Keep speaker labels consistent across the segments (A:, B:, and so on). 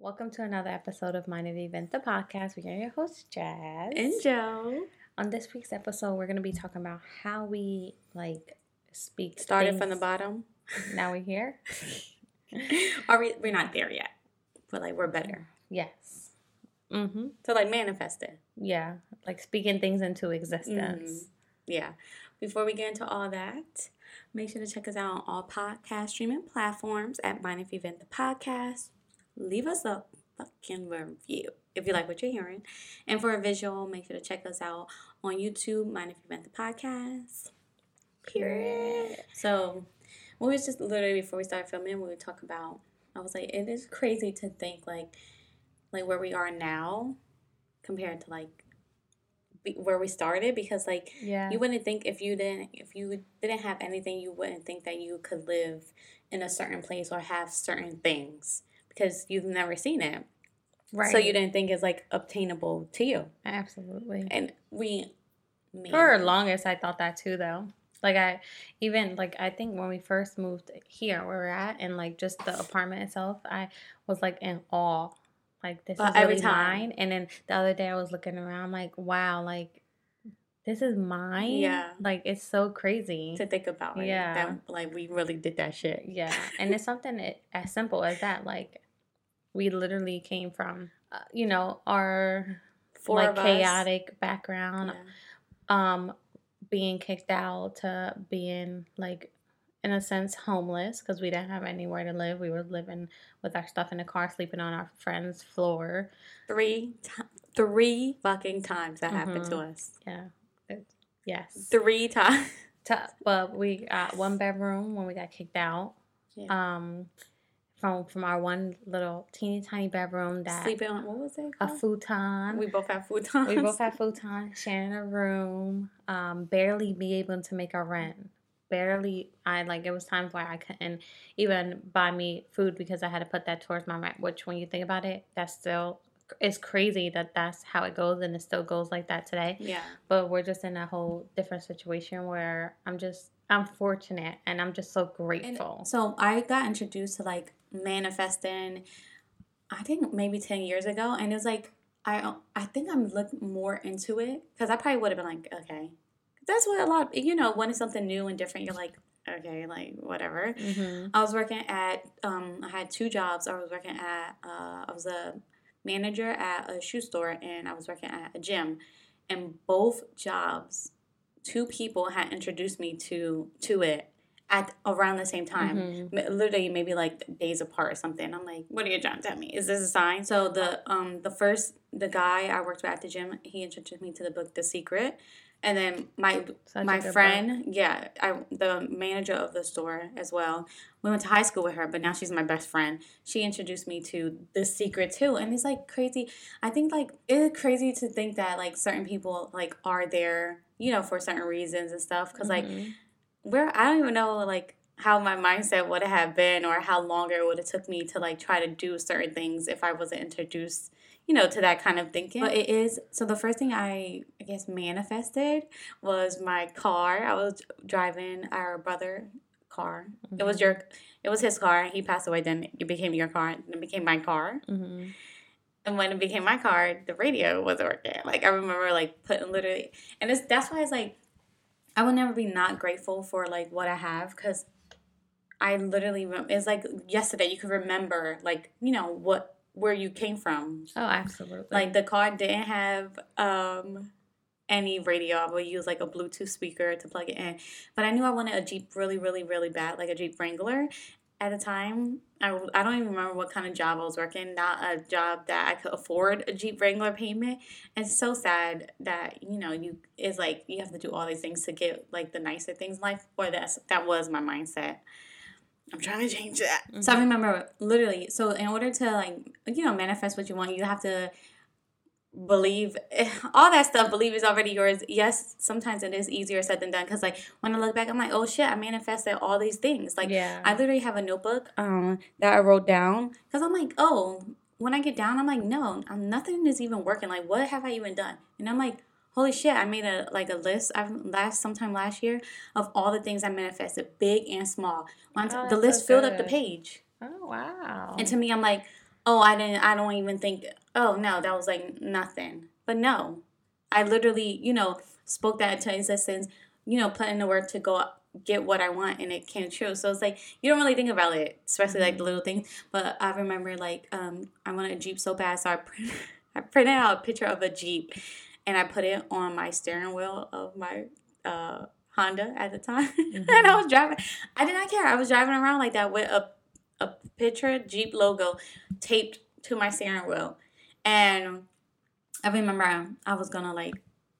A: Welcome to another episode of Mind If We Vent, the podcast. We are your host, Jazz.
B: And Joe.
A: On this week's episode, we're going to be talking about how we like speak.
B: Started from the bottom.
A: Now we're here.
B: Are we, we're not there yet, but like we're better.
A: Yes. Mm-hmm.
B: So like manifest it.
A: Yeah. Like speaking things into existence.
B: Mhm. Yeah. Before we get into all that, make sure to check us out on all podcast streaming platforms at Mind If We Vent the Podcast. Leave us a fucking review if you like what you're hearing. And for a visual, make sure to check us out on YouTube, Mind If We Vent the Podcast. Period. So we was just literally before we started filming, we would talk about I was like, it is crazy to think like like where we are now compared to like be- where we started because like
A: Yeah.
B: you wouldn't think if you didn't if you didn't have anything you wouldn't think that you could live in a certain place or have certain things because you've never seen it
A: right.
B: so you didn't think it's like obtainable to you
A: Absolutely.
B: and we man,
A: For longest, I thought that too, though. Like I, even like I think when we first moved here, where we're at, and like just the apartment itself, I was like in awe. Like this
B: But
A: is really mine. And then the other day, I was looking around, like wow, like this is mine.
B: Yeah.
A: Like it's so crazy.
B: to think about like,
A: Yeah.
B: that like we really did that shit
A: Yeah, and it's something that, as simple as that. Like we literally came from, uh, you know, our
B: Four
A: like
B: of us.
A: chaotic background.
B: Yeah.
A: um being kicked out to being like in a sense homeless because we didn't have anywhere to live we were living with our stuff in the car sleeping on our friend's floor
B: three ti- three fucking times that happened to
A: Mhm.
B: us
A: yeah It- yes
B: three times
A: but we got one bedroom when we got kicked out
B: Yeah.
A: um from from our one little teeny tiny bedroom that
B: sleeping on what was it called?
A: a futon
B: we both have futons
A: we both had futon, sharing a room, um, barely be able to make our rent. Barely, I like it was times where I couldn't even buy me food because I had to put that towards my rent. Which, when you think about it, that's still it's crazy that that's how it goes, and it still goes like that today.
B: yeah
A: But we're just in a whole different situation where I'm just I'm fortunate and I'm just so
B: And
A: grateful.
B: so I got introduced to like manifesting, I think maybe ten years ago, and it was like I I think I'm look more into it because I probably would have been like, okay, that's what a lot you know when it's something new and different, you're like, okay, like whatever.
A: hmm
B: I was working at um I had two jobs. I was working at uh I was a manager at a shoe store and I was working at a gym. And both jobs, two people had introduced me to to it at around the same time.
A: Mhm.
B: Literally maybe like days apart or something. I'm like, what are you trying to tell me? Is this a sign? So the um the first the guy I worked with at the gym, he introduced me to the book The Secret. And then my
A: Such
B: my
A: good book.
B: friend, yeah, I the manager of the store as well. We went to high school with her, but now she's my best friend. She introduced me to The Secret too, and it's like crazy. I think like it's crazy to think that like certain people like are there, you know, for certain reasons and stuff. Because like
A: Mhm.
B: Where I don't even know like how my mindset would have been or how longer it would have took me to like try to do certain things if I wasn't introduced, you know, to that kind of thinking. But it is so the first thing I I guess manifested was my car. I was driving our brother car. It was your it was his car. He passed away then it became your car and it became my car.
A: Mhm.
B: And when it became my car, the radio wasn't working. Like I remember like putting literally, and it's that's why it's like I will never be not grateful for like what I have because I literally it's like yesterday you could remember like you know what where you came from.
A: Oh, absolutely.
B: Like the car didn't have um any radio. I would use like a Bluetooth speaker to plug it in. But I knew I wanted a Jeep really, really, really bad, like a Jeep Wrangler. At the time, I, I don't even remember what kind of job I was working. Not a job that I could afford a Jeep Wrangler payment. And it's so sad that you know you is like you have to do all these things to get like the nicer things in life. Or that's that was my mindset. I'm trying to change that. So I mm-hmm. remember literally. So in order to like you know manifest what you want, you have to believe all that stuff. Believe is already yours. Yes, sometimes it is easier said than done. Because like when I look back, I'm like, oh shit, I manifested all these things. Like
A: yeah.
B: I literally have a notebook um that I wrote down because I'm like, oh, when I get down, I'm like, no, I'm, nothing is even working. Like, what have I even done? And I'm like, holy shit, I made a like a list I last sometime last year of all the things I manifested, big and small. Once
A: Oh,
B: the list
A: so
B: filled up the page,
A: oh wow.
B: and to me, I'm like, oh, I didn't, I don't even think, oh no, that was like nothing. But no, I literally, you know, spoke that into existence, you know, put in the work to go get what I want and it came true. So it's like you don't really think about it, especially like the little things. But I remember like um I wanted a Jeep so bad, so I print, I printed out a picture of a Jeep and I put it on my steering wheel of my uh Honda at the time.
A: Mm-hmm.
B: and I was driving I did not care. I was driving around like that with a a picture Jeep logo taped to my steering wheel. And I remember I was gonna like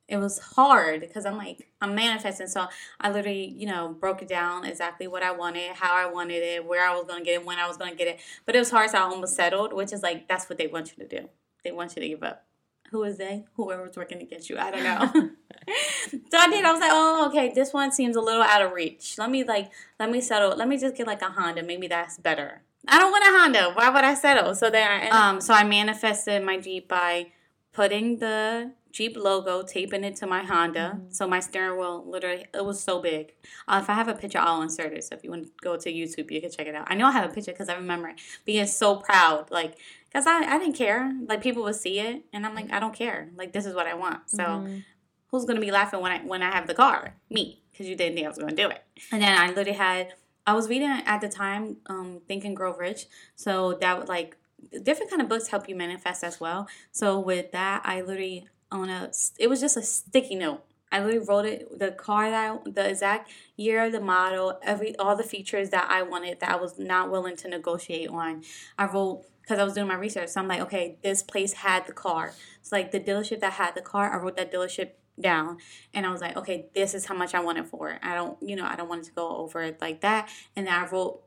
B: it was hard because I'm like I'm manifesting. So I literally, you know, broke it down exactly what I wanted, how I wanted it, where I was gonna get it, when I was gonna get it. But it was hard, so I almost settled, which is like that's what they want you to do. They want you to give up. Who is they? Whoever's working against you. I don't know. so I did. I was like, oh, okay, this one seems a little out of reach. Let me like, let me settle. Let me just get like a Honda. Maybe that's better. I don't want a Honda. Why would I settle? So then, I, um, so I manifested my Jeep by putting the Jeep logo, taping it to my Honda.
A: Mm-hmm.
B: So my steering wheel, literally, it was so big. Uh, if I have a picture, I'll insert it. So if you want to go to YouTube, you can check it out. I know I have a picture because I remember being so proud, like, because I, I didn't care. Like people would see it, and I'm like, I don't care. Like this is what I want. So
A: Mhm.
B: Who's gonna be laughing when I when I have the car? Me, because you didn't think I was gonna do it. And then I literally had I was reading at the time, um, Think and Grow Rich. So that would like different kind of books help you manifest as well. So with that, I literally on a it was just a sticky note. I literally wrote it the car that I, the exact year, the model, every all the features that I wanted that I was not willing to negotiate on. I wrote because I was doing my research. So I'm like, okay, this place had the car. It's like the dealership that had the car. I wrote that dealership down and I was like, okay, this is how much I want it for. I don't, you know, I don't want it to go over it like that. And then I wrote,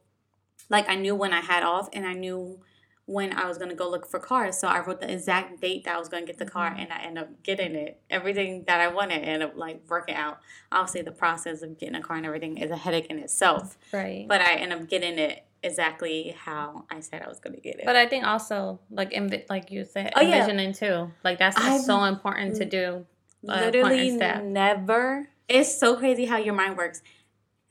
B: like, I knew when I had off and I knew when I was gonna go look for cars. So I wrote the exact date that I was gonna get the car mm-hmm. and I ended up getting it. Everything that I wanted ended up like working out. Obviously the process of getting a car and everything is a headache in itself.
A: Right.
B: But I ended up getting it exactly how I said I was gonna get it.
A: But I think also like envi- like you said,
B: Oh, yeah.
A: envisioning too. Like that's
B: I've-
A: so important to mm. do. Uh,
B: literally never. It's so crazy how your mind works.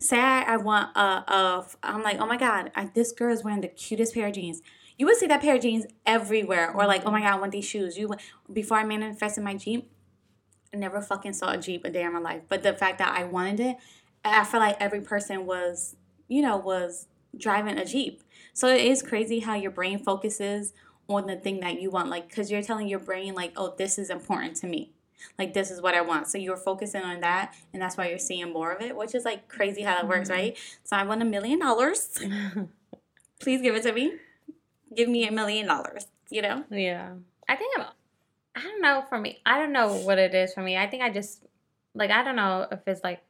B: Say I, I want a, a, I'm like, oh my god, I, this girl is wearing the cutest pair of jeans. You would see that pair of jeans everywhere, or like, oh my god, I want these shoes. You before I manifested my Jeep, I never fucking saw a Jeep a day in my life. But the fact that I wanted it, I feel like every person was, you know, was driving a Jeep. So it is crazy how your brain focuses on the thing that you want, like, because you're telling your brain, like, oh, this is important to me. Like, this is what I want. So you're focusing on that, and that's why you're seeing more of it, which is like crazy how that works,
A: Mhm.
B: right? So I want a million dollars. Please give it to me. Give me a million dollars, you know?
A: Yeah. I think I'm, I don't know for me. I don't know what it is for me. I think I just like I don't know if it's like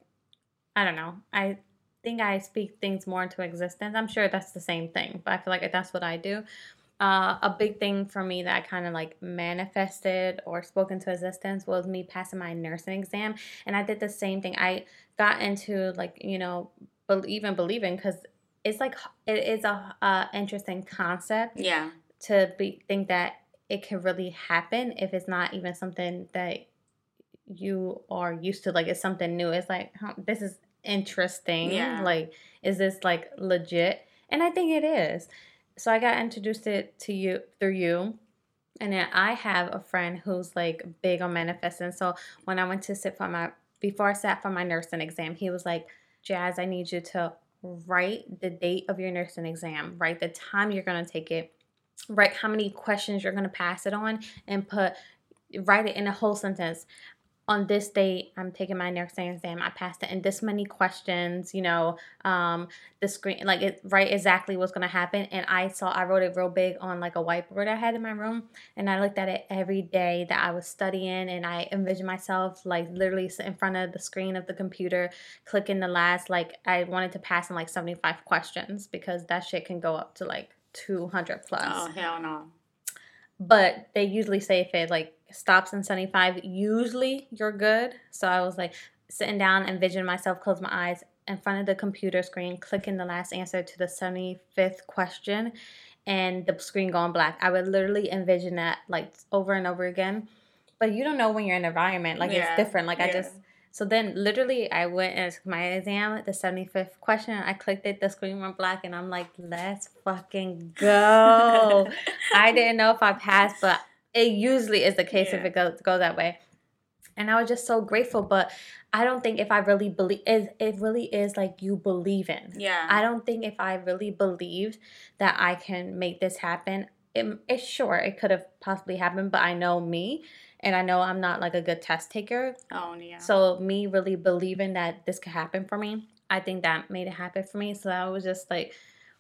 A: I don't know. I think I speak things more into existence. I'm sure that's the same thing, but I feel like that's what I do. Uh, a big thing for me that I kind of like manifested or spoke into existence was me passing my nursing exam, and I did the same thing. I got into like you know, even believing because it's like it is a, a interesting concept
B: Yeah.
A: to be think that it can really happen if it's not even something that you are used to like it's something new it's like huh, this is interesting
B: Yeah.
A: like is this like legit and i think it is so i got introduced it to you through you. And then i have a friend who's like big on manifesting. So when i went to sit for my before i sat for my nursing exam he was like jazz i need you to write the date of your nursing exam. Write the time you're going to take it. Write how many questions you're going to pass it on and put write it in a whole sentence on this date i'm taking my nursing exam i passed it in this many questions you know um the screen like it write exactly what's going to happen and i saw i wrote it real big on like a whiteboard i had in my room and i looked at it every day that i was studying and i envisioned myself like literally sit in front of the screen of the computer clicking the last like i wanted to pass in like 75 questions because that shit can go up to like 200 plus
B: Oh, hell no.
A: but they usually say if it like stops in 75 usually you're good. So i was like sitting down envision myself close my eyes in front of the computer screen clicking the last answer to the 75th question and the screen going black. I would literally envision that like over and over again. But you don't know when you're in an environment like
B: Yeah,
A: it's different. Like i just So then, literally, I went and took my exam, the 75th question. I clicked it, the screen went black, and I'm like, let's fucking go. I didn't know if I passed, but it usually is the case yeah. if it goes, goes that way. And I was just so grateful. But I don't think if I really believe, it, it really is like you believe in.
B: Yeah.
A: I don't think if I really believed that I can make this happen, it, it sure, it could have possibly happened, but I know me and I know I'm not like a good test taker.
B: Oh yeah.
A: So me really believing that this could happen for me, I think that made it happen for me. So that was just like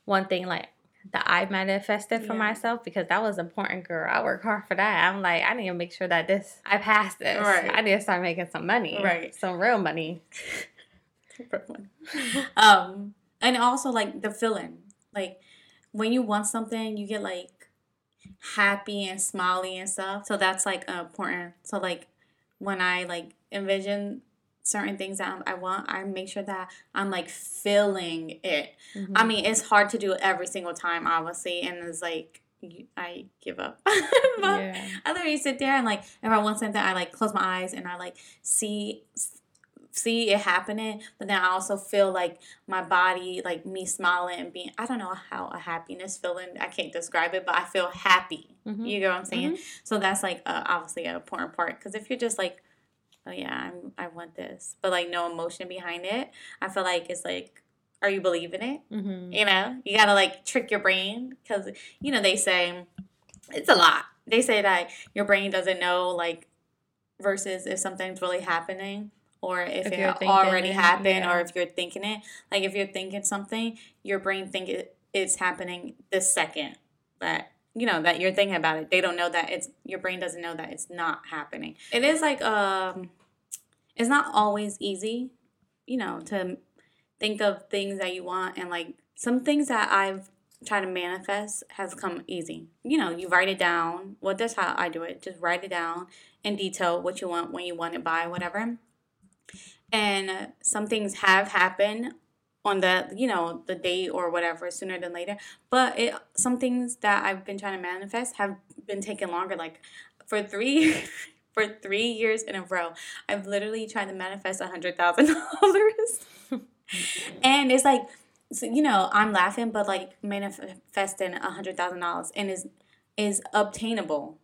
A: one thing like that I manifested for yeah. myself because that was important, girl. I work hard for that. I'm like, I need to make sure that this I pass this. Right. I need to start making some money.
B: Right.
A: Some real money.
B: um, and also like the feeling, like when you want something, you get like happy and smiley and stuff. So that's like important. So like when I like envision certain things that I want, I make sure that I'm like feeling it. Mm-hmm. I mean, it's hard to do every single time, obviously, and it's like I give up. but yeah. I literally sit there and like if I want something, I like close my eyes and I like see see it happening, but then I also feel like my body, like me smiling and being, I don't know how a happiness feeling, I can't describe it, but I feel happy. Mm-hmm. You know what I'm saying? Mm-hmm. So that's like uh, obviously an important part. Because if you're just like, oh yeah, I'm, I want this, but like no emotion behind it, I feel like it's like, are you believing it? Mm-hmm. You know, you gotta like trick your brain because, you know, they say it's a lot. They say that your brain doesn't know like versus if something's really happening or if, if it already it, happened yeah. or if you're thinking it. Like if you're thinking something, your brain think it, it's happening the second that you know that you're thinking about it. They don't know that it's your brain doesn't know that it's not happening. It is like um it's not always easy, you know, to think of things that you want and like some things that I've tried to manifest has come easy. You know, you write it down. Well, that's how I do it. Just write it down in detail what you want, when you want it by, whatever and some things have happened on the you know the date or whatever sooner than later. But it some things that i've been trying to manifest have been taking longer like for three for three years in a row i've literally tried to manifest a hundred thousand dollars. And it's like so, you know i'm laughing but like manifesting a hundred thousand dollars and is is obtainable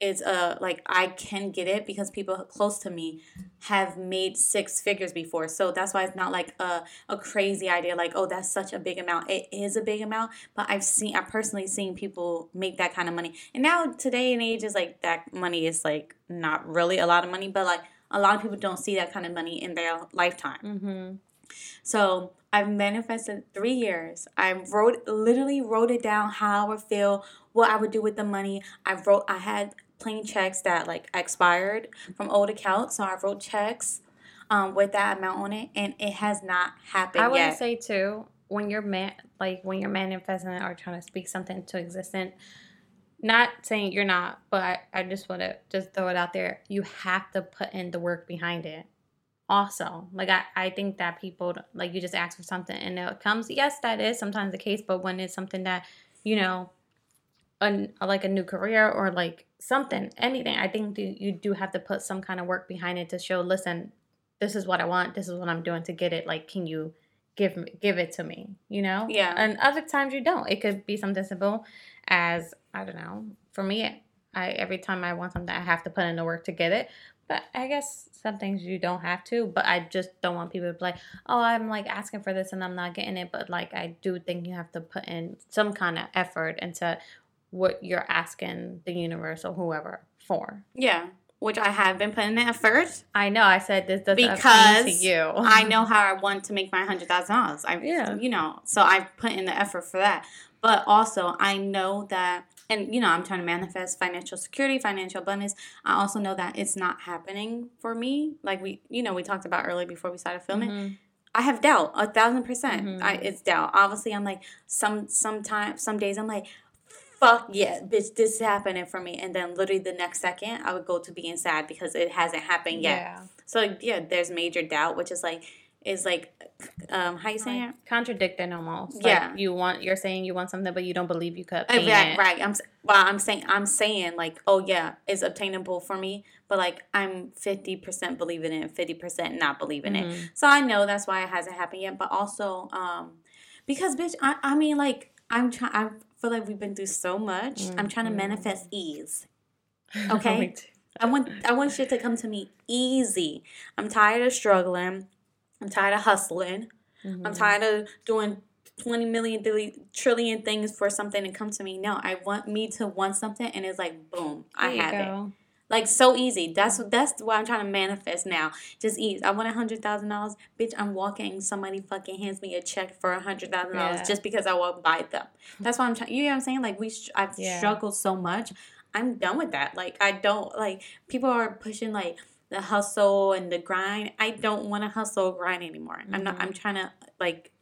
B: it's a like I can get it because people close to me have made six figures before. So that's why it's not like a, a crazy idea like, oh, that's such a big amount. It is a big amount, but I've seen I personally seen people make that kind of money. And now today and age is like that money is like not really a lot of money, but like a lot of people don't see that kind of money in their lifetime. Mm-hmm. So I've manifested three years. I wrote literally wrote it down how I would feel, what I would do with the money. I wrote I had plain checks that like expired from old accounts. So I wrote checks um, with that amount on it, and it has not happened.
A: I would
B: yet.
A: say too when you're man like when you're manifesting or trying to speak something into existence. Not saying you're not, but I, I just want to just throw it out there. You have to put in the work behind it also like I, I think that people like you just ask for something and it comes yes that is sometimes the case but when it's something that you know like a new career or like something, anything. I think you do have to put some kind of work behind it to show, listen, this is what I want. This is what I'm doing to get it. Like, can you give me, give it to me? You know?
B: Yeah.
A: And other times you don't. It could be something simple as I don't know. For me, I every time I want something, I have to put in the work to get it. But I guess some things you don't have to. But I just don't want people to be like, oh, I'm like asking for this and I'm not getting it. But like, I do think you have to put in some kind of effort into what you're asking the universe or whoever for.
B: Yeah. Which I have been putting in effort.
A: I know. I said this doesn't
B: because to you. I know how I want to make my hundred thousand dollars. I, yeah. you know, so I put in the effort for that. But also, I know that, and you know, I'm trying to manifest financial security, financial abundance. I also know that it's not happening for me. Like we, you know, we talked about earlier before we started filming. Mm-hmm. I have doubt, a thousand percent. Mm-hmm. I, it's doubt. Obviously, I'm like some sometimes some days I'm like, fuck yeah, bitch, this is happening for me. And then literally the next second, I would go to being sad because it hasn't happened yet. Yeah. So yeah, there's major doubt, which is like is like um how you saying it?
A: Contradicting almost.
B: Yeah.
A: Like you want you're saying you want something but you don't believe you could obtain
B: Right,
A: it.
B: right. I'm well. I'm saying I'm saying like, oh yeah, it's obtainable for me, but like I'm fifty percent believing it, fifty percent not believing it.
A: Mhm.
B: So I know that's why it hasn't happened yet. But also, um, because bitch, I, I mean, like I'm trying. I feel like we've been through so much. I'm trying to
A: Mhm.
B: manifest ease. Okay. I want I want shit to come to me easy. I'm tired of struggling. I'm tired of hustling. I'm
A: Mhm.
B: tired of doing 20 million things for something to come to me. No, I want me to want something and it's like boom, I
A: There you
B: have it. Like so easy. That's that's what I'm trying to manifest now. Just ease. I want a hundred thousand dollars. Bitch, I'm walking. Somebody fucking hands me a check for a hundred thousand
A: Yeah.
B: dollars just because I walked by them. That's why I'm trying. You know what I'm saying? Like we, I've
A: Yeah.
B: struggled so much. I'm done with that. Like I don't like people are pushing like the hustle and the grind. I don't want to hustle grind anymore. I'm not.
A: Mm-hmm.
B: I'm trying to like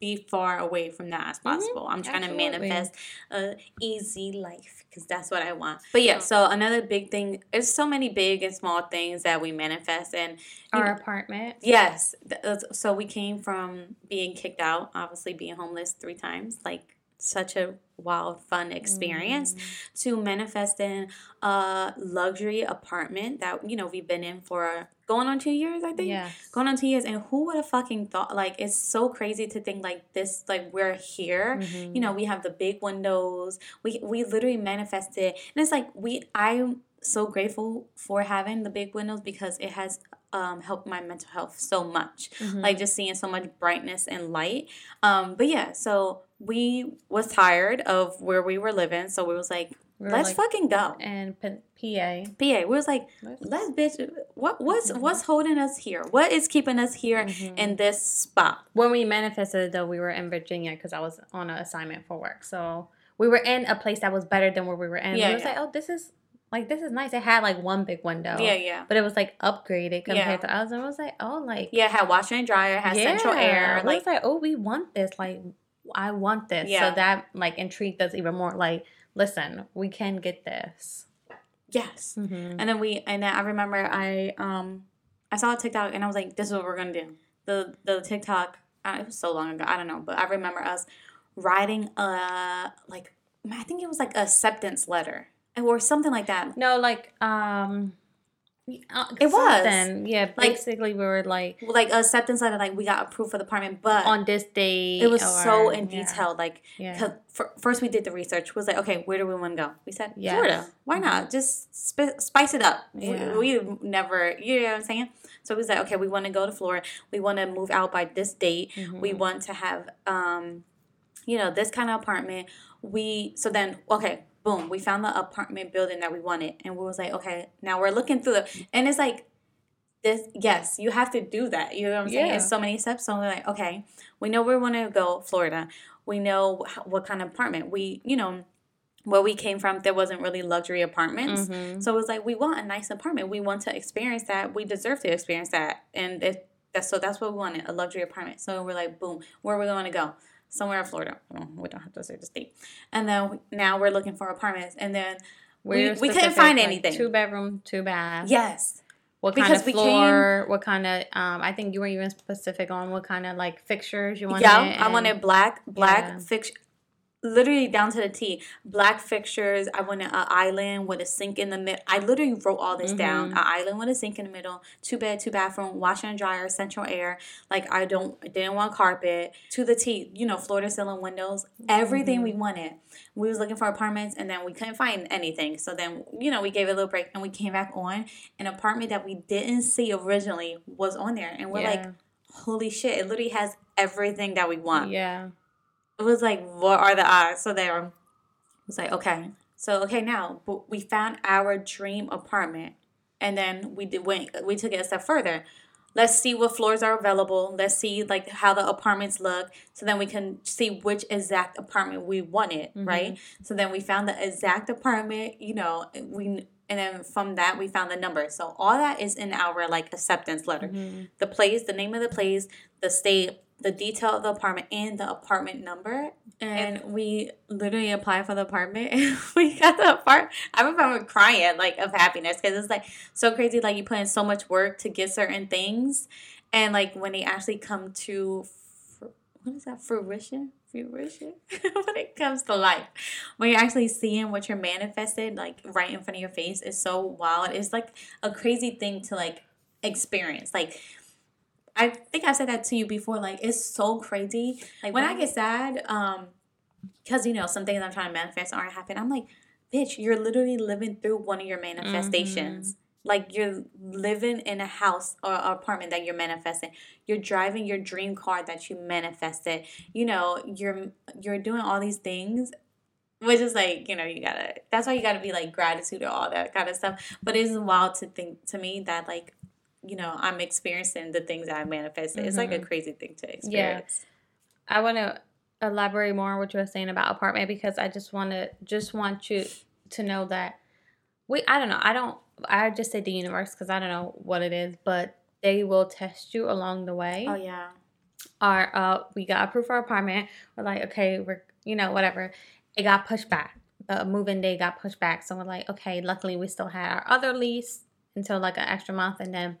B: be far away from that as mm-hmm. possible. I'm trying
A: Absolutely.
B: to manifest a easy life because that's what I want. But yeah, so another big thing. There's so many big and small things that we manifest, and
A: Our
B: know-
A: apartment.
B: Yes. Uh, so we came from being kicked out, obviously being homeless three times, like such a wild, fun experience,
A: Mm.
B: to manifesting a luxury apartment that, you know, we've been in for going on two years, I think.
A: Yes.
B: Going on two years. And who would have fucking thought? Like, it's so crazy to think like this, like, we're here.
A: Mhm.
B: You know, we have the big windows. We we literally manifested, and it's like we. I'm so grateful for having the big windows because it has um, helped my mental health so much.
A: Mhm.
B: Like just seeing so much brightness and light. Um, but yeah, so we was tired of where we were living, so we was like,
A: We
B: let's
A: like-
B: fucking go.
A: and P- PA.
B: PA, we was like,
A: Let's-
B: bitch. What what's
A: Mhm.
B: what's holding us here? What is keeping us here
A: Mhm.
B: in this spot?
A: when we manifested though we were in virginia because i was on an assignment for work so we were in a place that was better than where we were in
B: Yeah,
A: we was
B: yeah.
A: like oh this is like this is nice it had like one big window
B: Yeah, yeah.
A: but it was like upgraded compared
B: Yeah.
A: to ours and i was like oh like
B: Yeah, it had washer and dryer, it had central air.
A: we
B: Like
A: was like oh we want this like i want this
B: Yeah.
A: so that like intrigued us even more like listen we can get this
B: yes.
A: mm-hmm.
B: And then we and then I remember I um I saw a TikTok and I was like, this is what we're gonna do. The the TikTok uh, it was so long ago, I don't know, but I remember us writing a like I think it was like a acceptance letter or something like that.
A: no like um uh,
B: It was.
A: something. yeah basically we were like
B: Like a acceptance letter, like we got approved for the apartment, but
A: on this day
B: it was so
A: or-
B: in
A: yeah,
B: detail. Like
A: yeah.
B: fir- first we did the research. Was like, okay, where do we want to go? We said
A: Yes.
B: Florida. Why not? Just sp- spice it up. We-
A: Yeah.
B: We, never, you know what I'm saying? So we was like, okay, we want to go to Florida. We want to move out by this date. We
A: Mhm.
B: want to have, um, you know, this kind of apartment. We so then okay, boom, we found the apartment building that we wanted, and we was like, okay, now we're looking through the, and it's like. This yes, you have to do that. You know what I'm saying?
A: Yeah.
B: It's so many steps. So we're like, okay, we know we want to go Florida. We know wh- what kind of apartment we, you know, where we came from. There wasn't really luxury apartments,
A: Mhm.
B: so it was like we want a nice apartment. We want to experience that. We deserve to experience that, and if that's so that's what we wanted a luxury apartment. So we're like, boom, where are we going to go? Somewhere in Florida. Well, we don't have to say the state. And then now we're looking for apartments, and then we- we couldn't find
A: like,
B: anything.
A: Two bedroom, two bath.
B: yes,
A: What kind
B: because
A: of
B: we
A: floor? What kind of? Um, I think you were even specific on what kind of like fixtures you wanted.
B: yeah, I wanted black, black
A: Yeah.
B: fix, literally down to the T. Black fixtures. I wanted an island with a sink in the middle. I literally wrote all this down.
A: Mhm.
B: An island with a sink in the middle, two bed, two bathroom, washer and dryer, central air. Like I don't didn't want carpet to the T. You know, floor to ceiling windows. Everything we wanted. We was looking for apartments and then we couldn't find anything. So then you know we gave it a little break and we came back on an apartment that we didn't see originally was on there and we're like, holy shit! It literally has everything that we want
A: Yeah.
B: It was like, what are the odds? So there, it was like, okay, so okay, now but we found our dream apartment, and then we did went we took it a step further. Let's see what floors are available. Let's see like how the apartments look, so then we can see which exact apartment we wanted, right? So then we found the exact apartment. You know, we and then from that we found the number. So all that is in our like acceptance letter
A: Mhm.
B: the place, the name of the place, the state, the detail of the apartment, and the apartment number. And we literally applied for the apartment and we got the apartment. I remember crying like of happiness because it's like so crazy. Like you put in so much work to get certain things. and like when they actually come to fr- what is that fruition fruition when it comes to life when you're actually seeing what you're manifested like right in front of your face is so wild it's like a crazy thing to like experience like I think I said that to you before. Like it's so crazy. Like when I get sad, um, because you know some things I'm trying to manifest aren't happening. I'm like, bitch, you're literally living through one of your manifestations. Like you're living in a house or apartment that you're manifesting. You're driving your dream car that you manifested. You know, you're you're doing all these things which is like you know you gotta that's why you gotta be like gratitude or all that kind of stuff but it's wild to think to me that like you know i'm experiencing the things i manifested it's like a crazy thing to experience
A: I want to elaborate more on what you were saying about apartment because I just want to just want you to know that we I don't know I don't I just say the universe because I don't know what it is but they will test you along the way.
B: oh yeah
A: Our uh we got approved for our apartment. We're like okay we're you know whatever. It got pushed back. The move-in day got pushed back. So we're like okay. Luckily we still had our other lease until like an extra month and then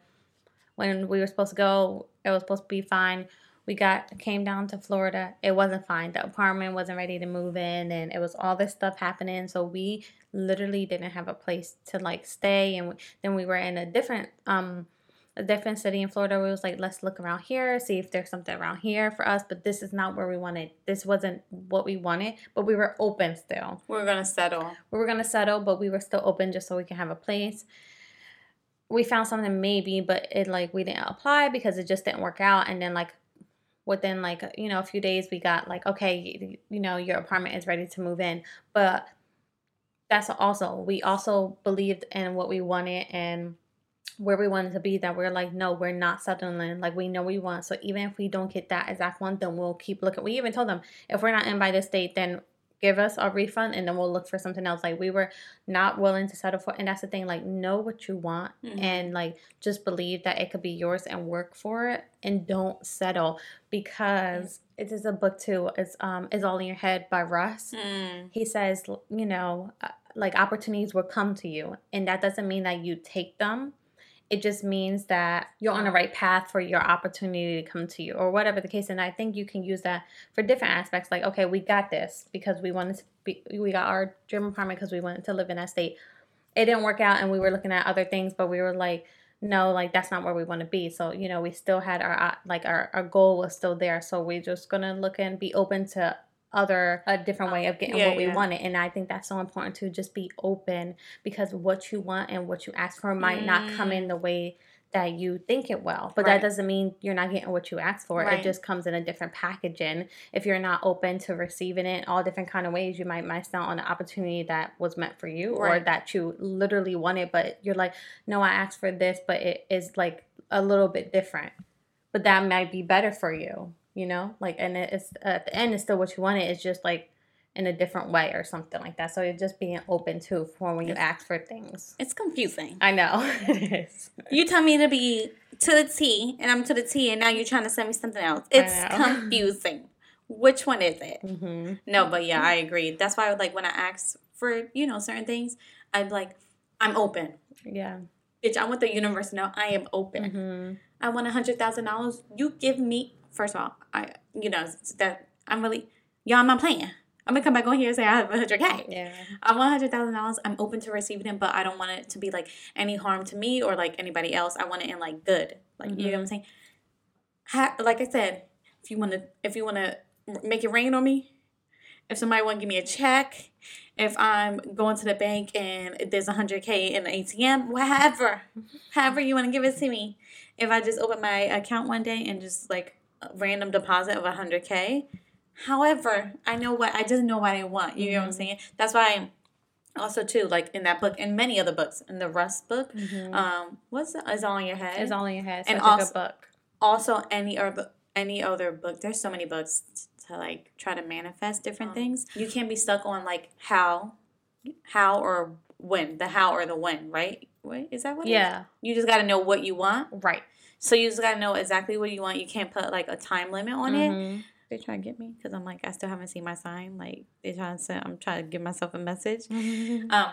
A: when we were supposed to go it was supposed to be fine we got came down to Florida. It wasn't fine. The apartment wasn't ready to move in, and it was all this stuff happening. So we literally didn't have a place to like stay. And then we were in a different um a different city in Florida. We was like, let's look around here, see if there's something around here for us. But this is not where we wanted. This wasn't what we wanted. But we were open still.
B: we're gonna settle
A: We were gonna settle, but we were still open just so we can have a place. We found something maybe, but it like we didn't apply because it just didn't work out. And then like within like you know a few days we got like okay you know your apartment is ready to move in. But that's also we also believed in what we wanted and where we wanted to be that we're like no we're not settling. Like we know we want. So even if we don't get that exact one then we'll keep looking. We even told them if we're not in by this date then give us a refund and then we'll look for something else like we were not willing to settle for and that's the thing like know what you want
B: Mhm.
A: and like just believe that it could be yours and work for it and don't settle because it is a book too it's um is all in your head by russ
B: Mm.
A: he says you know uh, like opportunities will come to you and that doesn't mean that you take them it just means that you're on the right path for your opportunity to come to you or whatever the case. And i think you can use that for different aspects like okay we got this because we wanted to be we got our dream apartment because we wanted to live in that state. It didn't work out and we were looking at other things but we were like no like that's not where we want to be. So you know we still had our like our, our goal was still there. So we're just gonna look and be open to other a different way of getting
B: Yeah,
A: what we
B: yeah.
A: wanted and i think that's so important to just be open because what you want and what you ask for might not come
B: Mm.
A: in the way that you think it will but
B: Right.
A: that doesn't mean you're not getting what you asked for
B: Right.
A: it just comes in a different packaging if you're not open to receiving it all different kind of ways you might miss out on an opportunity that was meant for you or that you literally wanted but you're like no i asked for this but it is like a little bit different but that might be better for you you know like and it's at the end it's still what you wanted it's just like in a different way or something like that so you're just being open to for when you ask for things
B: it's confusing
A: i know it is
B: you tell me to be to the T and I'm to the T and now you're trying to send me something else. It's confusing. Which one is it?
A: mm-hmm.
B: No, but yeah, I agree. That's why I would, like when I ask for, you know, certain things, I'm like, I'm open.
A: yeah
B: Bitch, I want the universe to know I am open.
A: mm-hmm.
B: I want a hundred thousand dollars. You give me first of all, I you know, that I'm really y'all I'm not playing. I'm gonna come back on here and say I have a hundred K.
A: yeah
B: I want hundred thousand dollars. I'm open to receiving it, but I don't want it to be like any harm to me or like anybody else. I want it in like good. Like you know what I'm mm-hmm. saying? Ha- like I said, if you want to, if you want to make it rain on me, if somebody want to give me a check, if I'm going to the bank and there's hundred k in the ATM, whatever, mm-hmm. however you want to give it to me. If I just open my account one day and just like random deposit of a hundred k, however, I know what I just know what I want. You know what I'm
A: Mhm.
B: saying? That's why. i Also, too, like in that book, and many other books, in the Russ book,
A: Mhm.
B: um, what's the, is all in your head?
A: it's all in your head
B: And also-
A: good book
B: also any other any other book there's so many books to like try to manifest different
A: Um,
B: things you can't be stuck on like how how or when the how or the when right Wait, is that what is?
A: yeah
B: you just got to know what you want
A: right
B: so you just got to know exactly what you want you can't put like a time limit on it
A: Mhm.
B: they trying to get me because i'm like i still haven't seen my sign like they trying to send i'm trying to give myself a message
A: Mhm.
B: um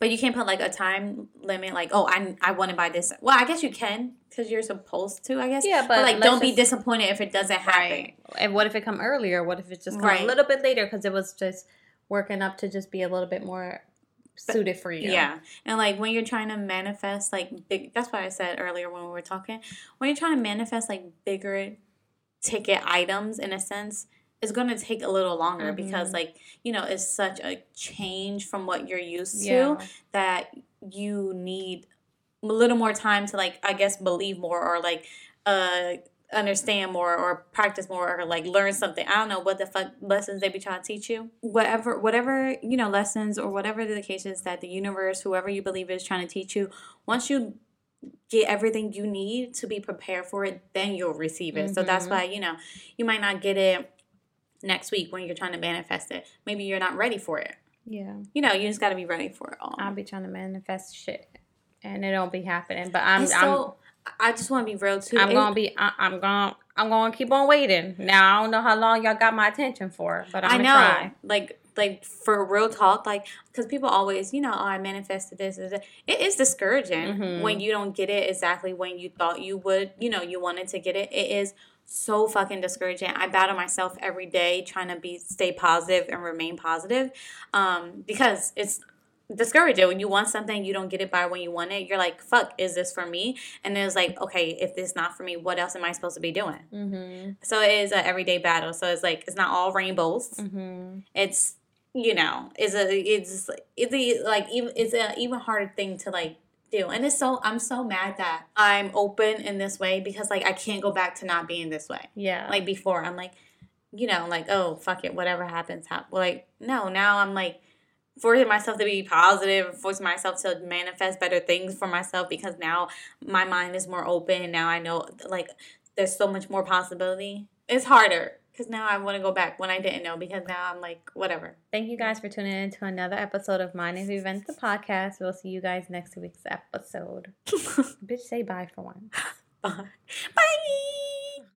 B: But you can't put like a time limit, like, oh, I, I want to buy this. Well, I guess you can because you're supposed to, I guess.
A: Yeah,
B: But,
A: but
B: like, don't be disappointed if it doesn't happen.
A: Right. And what if it come earlier? What if it just come
B: Right.
A: a little bit later because it was just working up to just be a little bit more suited for you?
B: Yeah. And like when you're trying to manifest like big that's what I said earlier when we were talking. When you're trying to manifest like bigger ticket items in a sense, it's gonna take a little longer because
A: Mhm.
B: like, you know, it's such a change from what you're used to
A: Yeah.
B: that you need a little more time to like I guess believe more or like uh understand more or practice more or like learn something. I don't know what the fuck lessons they be trying to teach you. Whatever whatever, you know, lessons or whatever the case is that the universe, whoever you believe is trying to teach you, once you get everything you need to be prepared for it, then you'll receive it. So that's
A: Mhm.
B: why, you know, you might not get it next week when you're trying to manifest it. Maybe you're not ready for it.
A: Yeah.
B: You know, you just got to be ready for it all.
A: I'll be trying to manifest shit, and it don't be happening. But I'm
B: It's
A: I'm
B: so, I just want to be real too.
A: I'm gonna be I, I'm gonna I'm gonna keep on waiting. Now I don't know how long y'all got my attention for, but I'm
B: I
A: gonna
B: know,
A: try.
B: like, like for real talk, like, because people always, you know, oh, I manifested this, this, this. It is discouraging
A: Mhm.
B: when you don't get it exactly when you thought you would. You know, you wanted to get it. It is so fucking discouraging. I battle myself every day trying to be stay positive and remain positive, um, because it's discouraging when you want something you don't get it by when you want it you're like fuck is this for me and then it's like okay if this not for me what else am i supposed to be doing
A: Mm-hmm.
B: so it is an everyday battle. So it's like it's not all rainbows.
A: Mm-hmm.
B: It's you know, it's a it's it's a, like even it's an even harder thing to like do. And it's so I'm so mad that I'm open in this way because like I can't go back to not being this way.
A: Yeah.
B: Like before, I'm like, you know, like oh fuck it, whatever happens, hap-. like no. Now I'm like forcing myself to be positive, forcing myself to manifest better things for myself because now my mind is more open. Now I know like there's so much more possibility. It's harder because now I want to go back when I didn't know because now I'm like whatever.
A: Thank you guys for tuning in to another episode of Mind If We Vents, the podcast. We'll see you guys next week's episode. Bitch, say bye for one.
B: Bye. Bye.